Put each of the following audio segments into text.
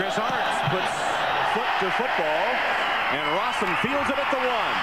Chris Arndt puts foot to football, and Rossum fields it at the one.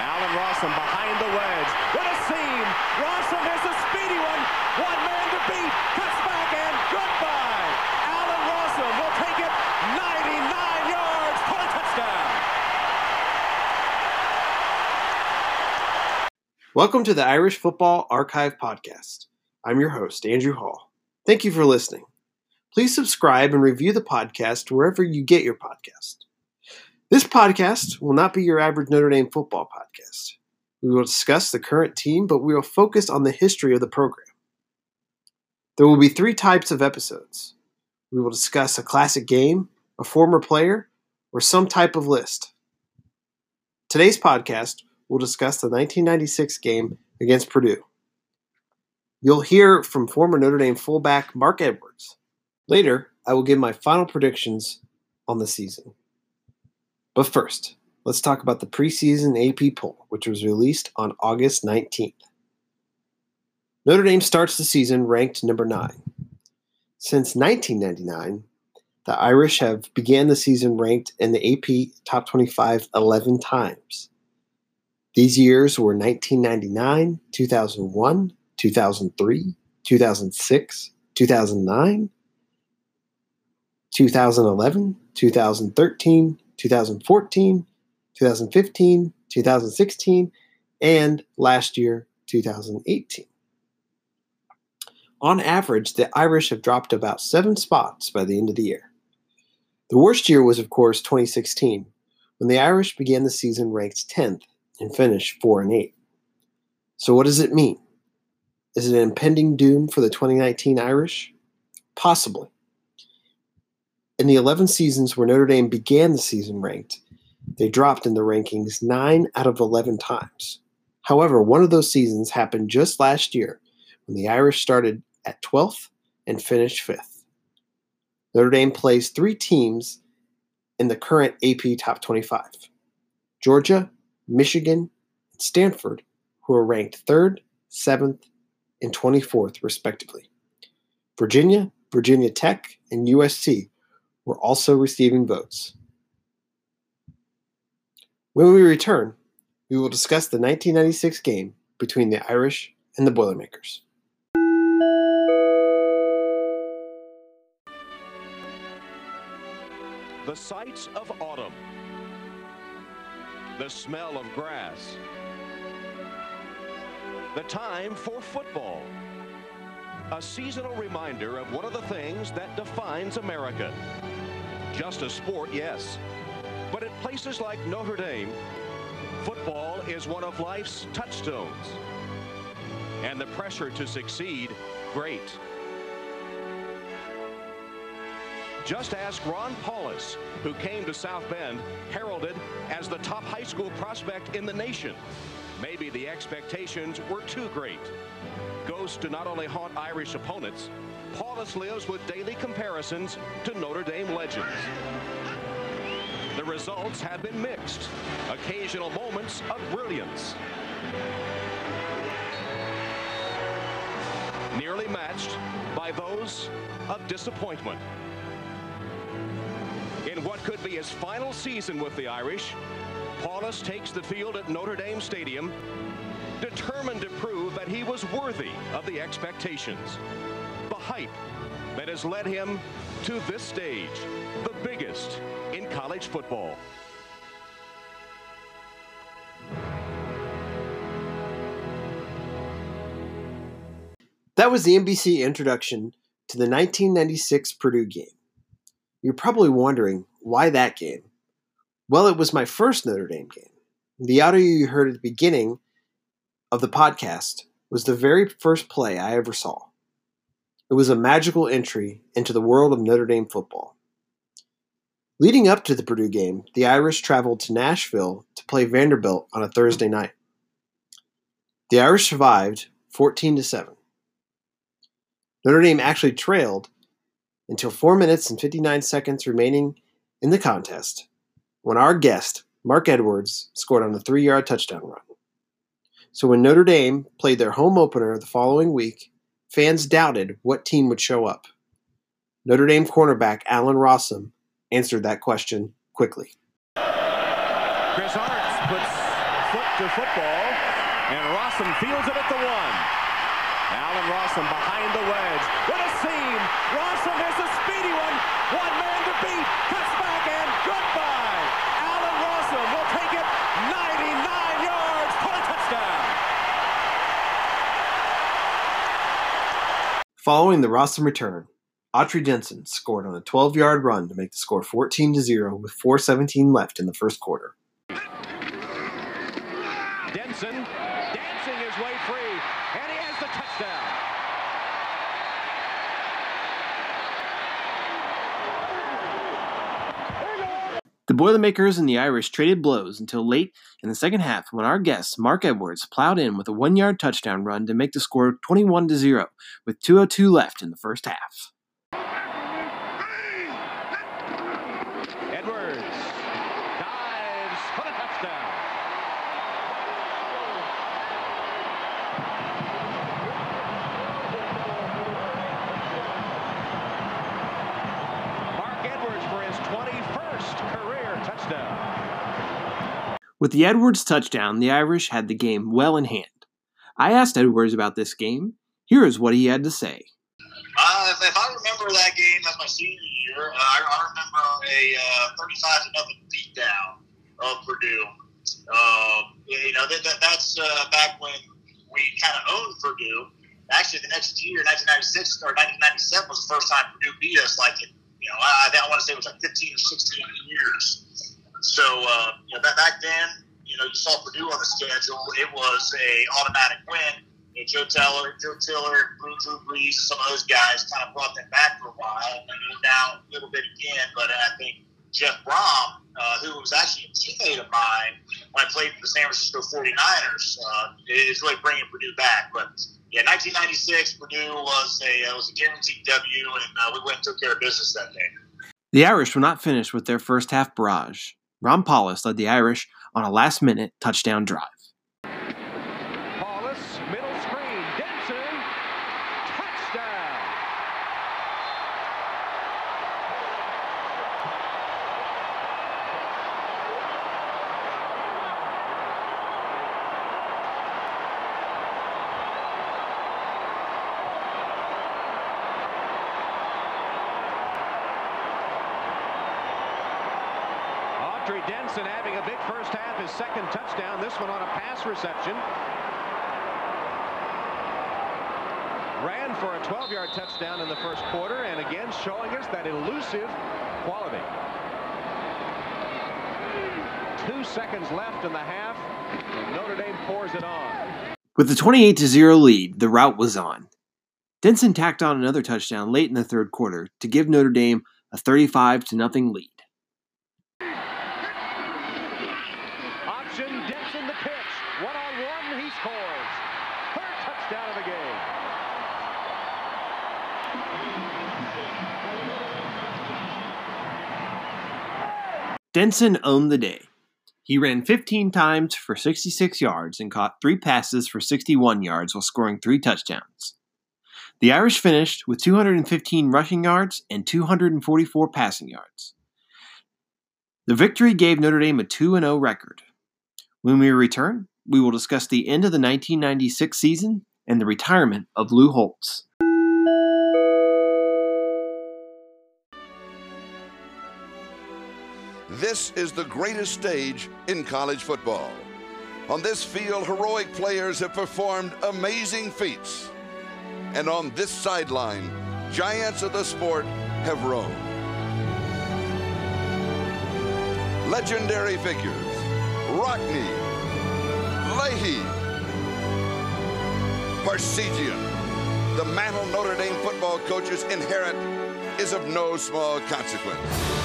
Allen Rossum behind the wedge. What a seam! Rossum has a speedy one. One man to beat. Cuts back and goodbye. Allen Rossum will take it 99 yards for a touchdown. Welcome to the Irish Football Archive Podcast. I'm your host, Andrew Hall. Thank you for listening. Please subscribe and review the podcast wherever you get your podcast. This podcast will not be your average Notre Dame football podcast. We will discuss the current team, but we will focus on the history of the program. There will be three types of episodes. We will discuss a classic game, a former player, or some type of list. Today's podcast will discuss the 1996 game against Purdue. You'll hear from former Notre Dame fullback Marc Edwards. Later, I will give my final predictions on the season. But first, let's talk about the preseason AP poll, which was released on August 19th. Notre Dame starts the season ranked number 9. Since 1999, the Irish have began the season ranked in the AP Top 25 11 times. These years were 1999, 2001, 2003, 2006, 2009, 2011, 2013, 2014, 2015, 2016, and last year, 2018. On average, the Irish have dropped about seven spots by the end of the year. The worst year was, of course, 2016, when the Irish began the season ranked 10th and finished 4 and 8. So, what does it mean? Is it an impending doom for the 2019 Irish? Possibly. In the 11 seasons where Notre Dame began the season ranked, they dropped in the rankings 9 out of 11 times. However, one of those seasons happened just last year when the Irish started at 12th and finished 5th. Notre Dame plays three teams in the current AP Top 25 Georgia, Michigan, and Stanford, who are ranked 3rd, 7th, and 24th, respectively. Virginia, Virginia Tech, and USC were also receiving votes. When we return, we will discuss the 1996 game between the Irish and the Boilermakers. The sights of autumn. The smell of grass. The time for football. A seasonal reminder of one of the things that defines America. Just a sport, yes. But at places like Notre Dame, football is one of life's touchstones. And the pressure to succeed, great. Just ask Ron Powlus, who came to South Bend heralded as the top high school prospect in the nation. Maybe the expectations were too great. Ghosts do not only haunt Irish opponents, Powlus lives with daily comparisons to Notre Dame legends. The results have been mixed. Occasional moments of brilliance. Nearly matched by those of disappointment. In what could be his final season with the Irish, Powlus takes the field at Notre Dame Stadium, determined to prove that he was worthy of the expectations, hype that has led him to this stage, the biggest in college football. That was the NBC introduction to the 1996 Purdue game. You're probably wondering why that game? Well, it was my first Notre Dame game. The audio you heard at the beginning of the podcast was the very first play I ever saw. It was a magical entry into the world of Notre Dame football. Leading up to the Purdue game, the Irish traveled to Nashville to play Vanderbilt on a Thursday night. The Irish survived 14 to 7. Notre Dame actually trailed until 4 minutes and 59 seconds remaining in the contest when our guest, Marc Edwards, scored on a 3-yard touchdown run. So when Notre Dame played their home opener the following week, fans doubted what team would show up. Notre Dame cornerback Allen Rossum answered that question quickly. Chris puts foot to football, and Rossum fields it at the one. Rossum behind the wedge. What a seam! Rossum has a speedy one. One man to beat. Cuts back and goodbye. Allen Rossum will take it 99 yards for a touchdown. Following the Rossum return, Autry Denson scored on a 12-yard run to make the score 14 0 with 4:17 left in the first quarter. Denson dancing his way free, and he has the touchdown. The Boilermakers and the Irish traded blows until late in the second half when our guest, Marc Edwards, plowed in with a one yard touchdown run to make the score 21 0 with 2.02 left in the first half. Edwards dives for the touchdown. Marc Edwards for his 21st career touchdown. With the Edwards touchdown, the Irish had the game well in hand. I asked Edwards about this game. Here is what he had to say. Uh, if, if I remember that game as my senior year, uh, I, I remember a uh, 35 to nothing beatdown of Purdue. Um, you know, that, that, that's uh, back when we kind of owned Purdue. Actually, the next year, 1996 or 1997, was the first time Purdue beat us. Like, you know, I, I want to say it was like 15 or 16 years. So, uh, you know, back then, you know, you saw Purdue on the schedule. It was a automatic win. You know, Joe Teller, Joe Tiller, Drew, Drew Brees, some of those guys kind of brought them back for a while, and they're down a little bit again. But I think Jeff Brohm, uh, who was actually a teammate of mine when I played for the San Francisco 49ers, uh, is really bringing Purdue back. But yeah, 1996, Purdue was a uh, was a guaranteed W, and uh, we went and took care of business that day. The Irish were not finished with their first half barrage. Ron Powlus led the Irish on a last minute touchdown drive. Powlus, middle screen, Denson, touchdown. Autry Denson having a big first half, his second touchdown, this one on a pass reception. Ran for a 12-yard touchdown in the first quarter, and again showing us that elusive quality. Two seconds left in the half, and Notre Dame pours it on. With the 28 0 lead, the rout was on. Denson tacked on another touchdown late in the third quarter to give Notre Dame a 35 0 lead. Option, Denson the pitch. One on one, he scores. Third touchdown of the game. Denson owned the day. He ran 15 times for 66 yards and caught three passes for 61 yards while scoring three touchdowns. The Irish finished with 215 rushing yards and 244 passing yards. The victory gave Notre Dame a 2 0 record. When we return, we will discuss the end of the 1996 season and the retirement of Lou Holtz. This is the greatest stage in college football. On this field, heroic players have performed amazing feats. And on this sideline, giants of the sport have roamed. Legendary figures Rockne, Leahy, Parseghian. The mantle Notre Dame football coaches inherit is of no small consequence.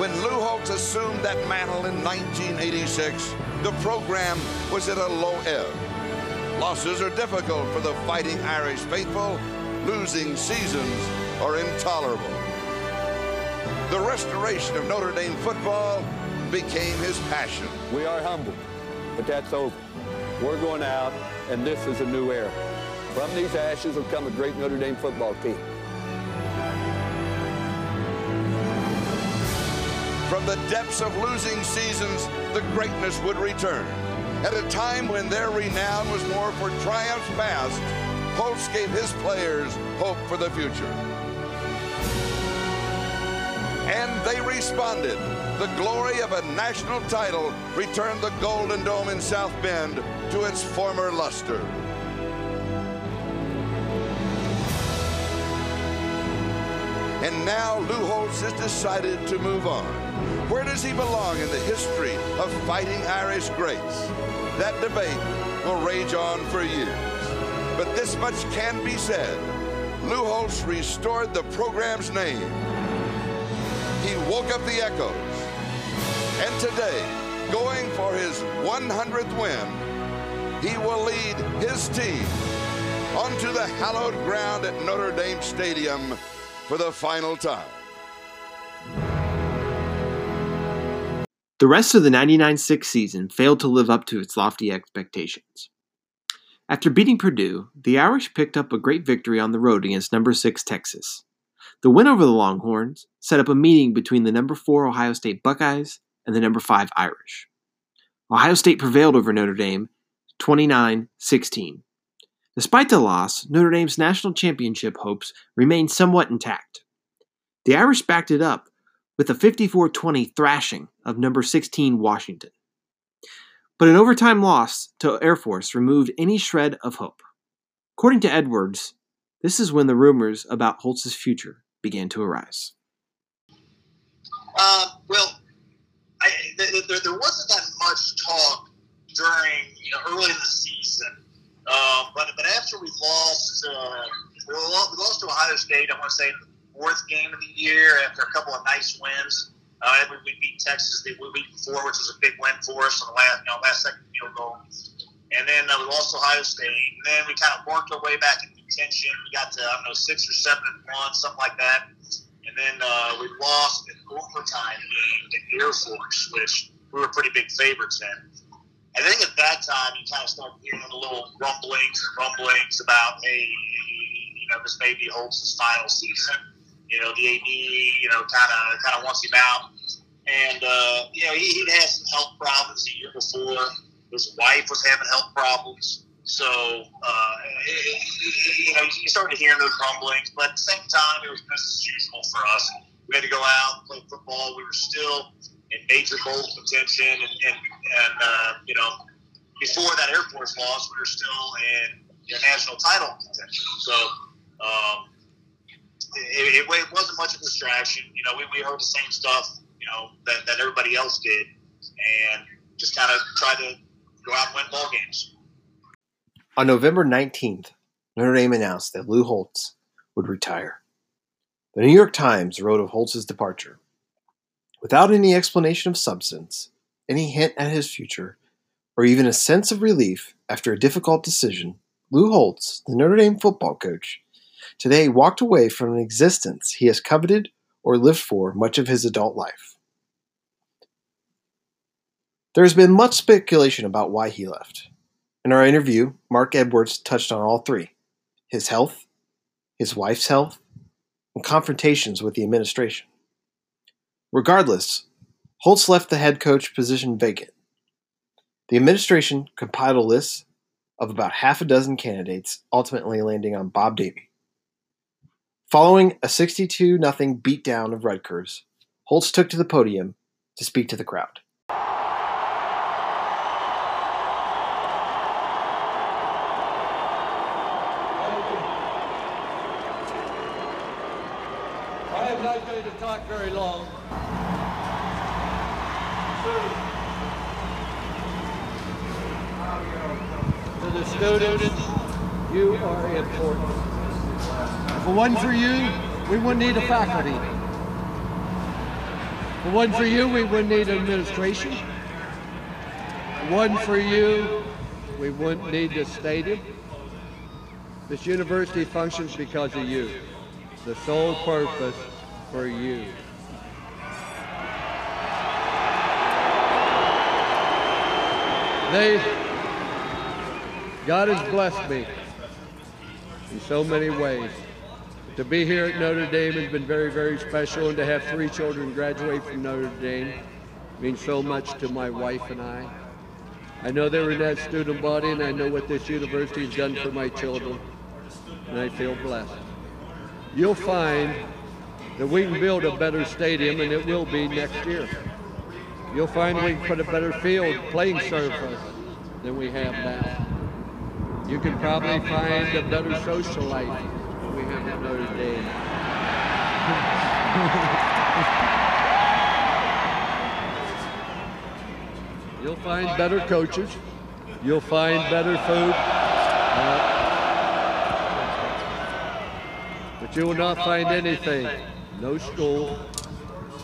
When Lou Holtz assumed that mantle in 1986, the program was at a low ebb. Losses are difficult for the fighting Irish faithful. Losing seasons are intolerable. The restoration of Notre Dame football became his passion. We are humbled, but that's over. We're going out, and this is a new era. From these ashes will come a great Notre Dame football team. From the depths of losing seasons, the greatness would return. At a time when their renown was more for triumphs past, Holtz gave his players hope for the future. And they responded. The glory of a national title returned the Golden Dome in South Bend to its former luster. Now Lou Holtz has decided to move on. Where does he belong in the history of fighting Irish greats? That debate will rage on for years. But this much can be said. Lou Holtz restored the program's name. He woke up the echoes. And today, going for his 100th win, he will lead his team onto the hallowed ground at Notre Dame Stadium for the final time. The rest of the 99 6 season failed to live up to its lofty expectations. After beating Purdue, the Irish picked up a great victory on the road against number 6 Texas. The win over the Longhorns set up a meeting between the number 4 Ohio State Buckeyes and the number 5 Irish. Ohio State prevailed over Notre Dame 29 16. Despite the loss, Notre Dame's national championship hopes remained somewhat intact. The Irish backed it up with a 54 20 thrashing of number 16 Washington. But an overtime loss to Air Force removed any shred of hope. According to Edwards, this is when the rumors about Holtz's future began to arise. Uh, well, I, th- th- there wasn't that much talk during you know, early in the season um, but but after we lost, uh, we lost to Ohio State. I want to say the fourth game of the year after a couple of nice wins. Uh, we, we beat Texas the week before, which was a big win for us on the last you know last second field goal. And then uh, we lost Ohio State. And then we kind of worked our way back in contention. We got to I don't know six or seven and one, something like that. And then uh, we lost in overtime game to Air Force, which we were pretty big favorites in. I think at that time you kind of start hearing a little rumblings and rumblings about, hey, you know, this may be Holtz's final season. You know, the AD, you know, kind of kind of wants him out, and uh, you know, he, he'd had some health problems the year before. His wife was having health problems, so uh, it, you know, you started hearing those rumblings. But at the same time, it was business as usual for us. We had to go out and play football. We were still in major bowl contention, and, and, and uh, you know, before that Air Force loss, we were still in you know, national title contention. So um, it, it, it, wasn't much of a distraction. You know, we, we heard the same stuff, you know, that, that everybody else did, and just kind of tried to go out and win ball games. On November 19th, Notre Dame announced that Lou Holtz would retire. The New York Times wrote of Holtz's departure. Without any explanation of substance, any hint at his future, or even a sense of relief after a difficult decision, Lou Holtz, the Notre Dame football coach, today walked away from an existence he has coveted or lived for much of his adult life. There has been much speculation about why he left. In our interview, Marc Edwards touched on all three his health, his wife's health, and confrontations with the administration. Regardless, Holtz left the head coach position vacant. The administration compiled a list of about half a dozen candidates, ultimately landing on Bob Davie. Following a 62 0 beatdown of Rutgers, Holtz took to the podium to speak to the crowd. I am not going to talk very long. To the students, you are important. If it wasn't for you, we wouldn't need a faculty. If it wasn't for you, we wouldn't need administration. If it wasn't for you, we wouldn't need the stadium. This university functions because of you. The sole purpose for you. They, God has blessed me in so many ways. To be here at Notre Dame has been very, very special, and to have three children graduate from Notre Dame means so much to my wife and I. I know they were in that student body, and I know what this university has done for my children, and I feel blessed. You'll find that we can build a better stadium, and it will be next year. You'll find we can put a better field, playing surface, than we have now. You can probably find a better social life than we have at Notre Dame. You'll find better coaches. You'll find better food. Uh, but you will not find anything, no school,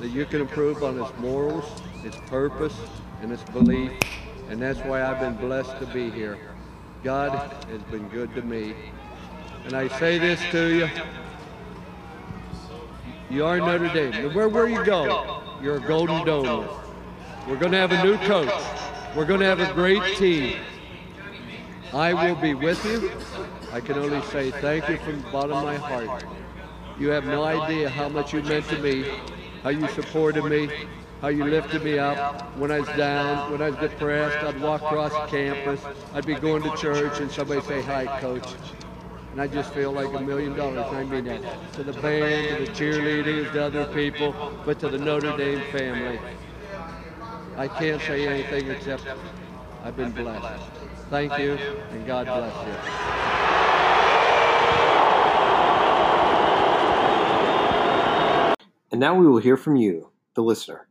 that you can improve on its morals, its purpose, and its belief. And that's why I've been blessed to be here. God has been good to me. And I say this to you. You are Notre Dame. Where, where you go, you're a golden dome. We're going to have a new coach. We're going to have a great team. I will be with you. I can only say thank you from the bottom of my heart. You have no idea how much you meant to me, how you supported me, how you lifted me up when I was down, when I was depressed. I'd walk across campus. I'd be going to church and somebody say, hi, coach. And I just feel like a million dollars. I mean that to the band, to the cheerleaders, to other people, but to the Notre Dame family. I can't say anything except I've been blessed. Thank you, and God bless you. And now we will hear from you, the listener.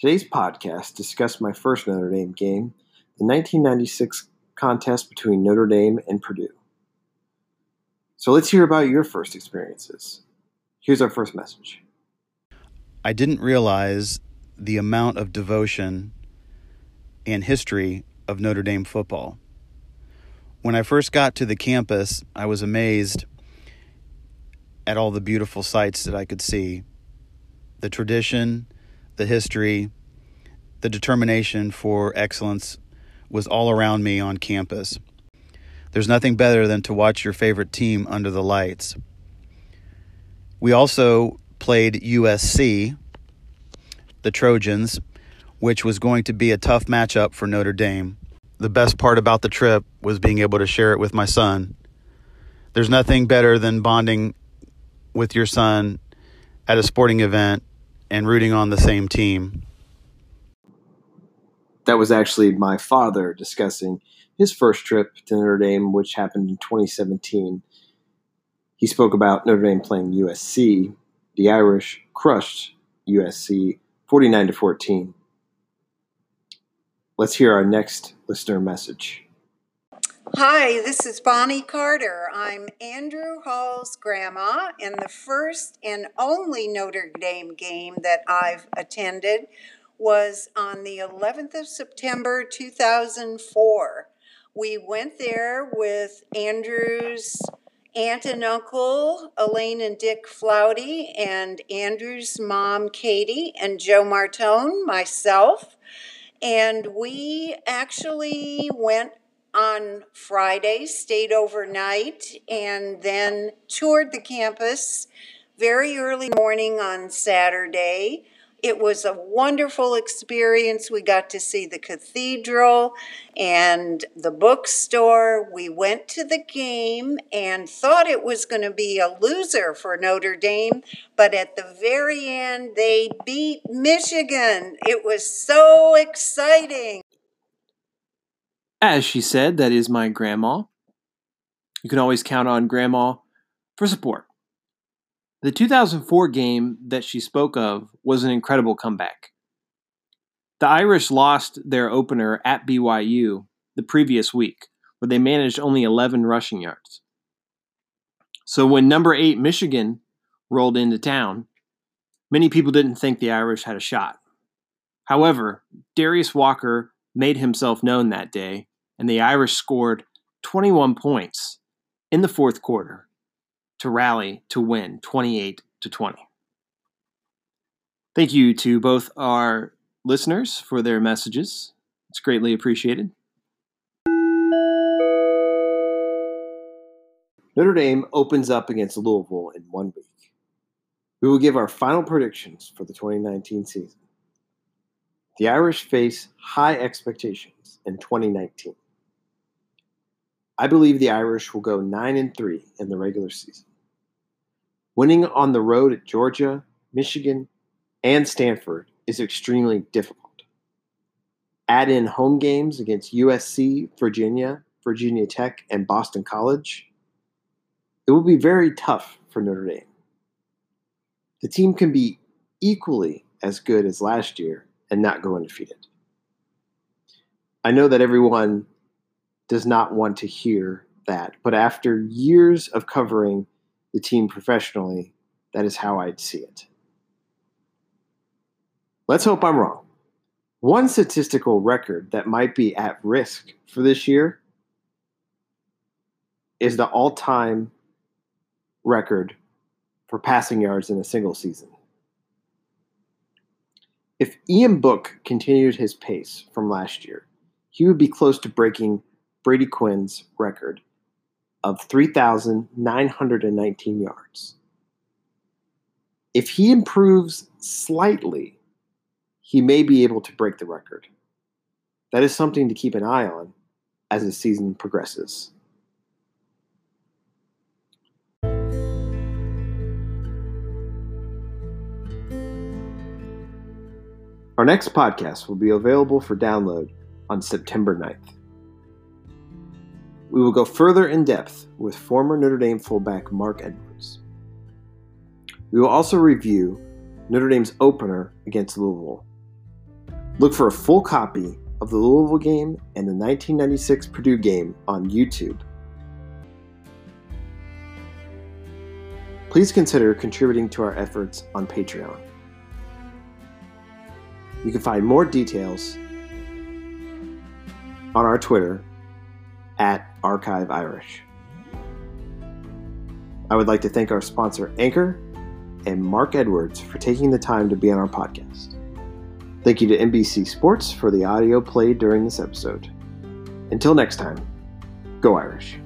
Today's podcast discussed my first Notre Dame game, the 1996 contest between Notre Dame and Purdue. So let's hear about your first experiences. Here's our first message. I didn't realize the amount of devotion and history of Notre Dame football. When I first got to the campus, I was amazed at all the beautiful sights that I could see the tradition, the history, the determination for excellence was all around me on campus. There's nothing better than to watch your favorite team under the lights. We also played USC, the Trojans, which was going to be a tough matchup for Notre Dame. The best part about the trip was being able to share it with my son. There's nothing better than bonding with your son at a sporting event and rooting on the same team. That was actually my father discussing his first trip to Notre Dame, which happened in 2017. He spoke about Notre Dame playing USC. The Irish crushed USC 49 to 14. Let's hear our next listener message. Hi, this is Bonnie Carter. I'm Andrew Hall's grandma, and the first and only Notre Dame game that I've attended was on the 11th of September 2004. We went there with Andrew's aunt and uncle, Elaine and Dick Flouty, and Andrew's mom, Katie, and Joe Martone, myself. And we actually went on Friday, stayed overnight, and then toured the campus very early morning on Saturday. It was a wonderful experience. We got to see the cathedral and the bookstore. We went to the game and thought it was going to be a loser for Notre Dame, but at the very end, they beat Michigan. It was so exciting. As she said, that is my grandma. You can always count on grandma for support. The 2004 game that she spoke of was an incredible comeback. The Irish lost their opener at BYU the previous week, where they managed only 11 rushing yards. So when number 8 Michigan rolled into town, many people didn't think the Irish had a shot. However, Darius Walker made himself known that day, and the Irish scored 21 points in the fourth quarter to rally to win 28 to 20. Thank you to both our listeners for their messages. It's greatly appreciated. Notre Dame opens up against Louisville in one week. We will give our final predictions for the 2019 season. The Irish face high expectations in 2019. I believe the Irish will go 9 and 3 in the regular season. Winning on the road at Georgia, Michigan, and Stanford is extremely difficult. Add in home games against USC, Virginia, Virginia Tech, and Boston College. It will be very tough for Notre Dame. The team can be equally as good as last year and not go undefeated. I know that everyone does not want to hear that, but after years of covering the team professionally, that is how I'd see it. Let's hope I'm wrong. One statistical record that might be at risk for this year is the all time record for passing yards in a single season. If Ian Book continued his pace from last year, he would be close to breaking Brady Quinn's record of 3,919 yards. If he improves slightly, he may be able to break the record. That is something to keep an eye on as the season progresses. Our next podcast will be available for download on September 9th. We will go further in depth with former Notre Dame fullback Marc Edwards. We will also review Notre Dame's opener against Louisville. Look for a full copy of the Louisville game and the 1996 Purdue game on YouTube. Please consider contributing to our efforts on Patreon. You can find more details on our Twitter at Archive Irish. I would like to thank our sponsor, Anchor, and Marc Edwards for taking the time to be on our podcast. Thank you to NBC Sports for the audio played during this episode. Until next time, go Irish.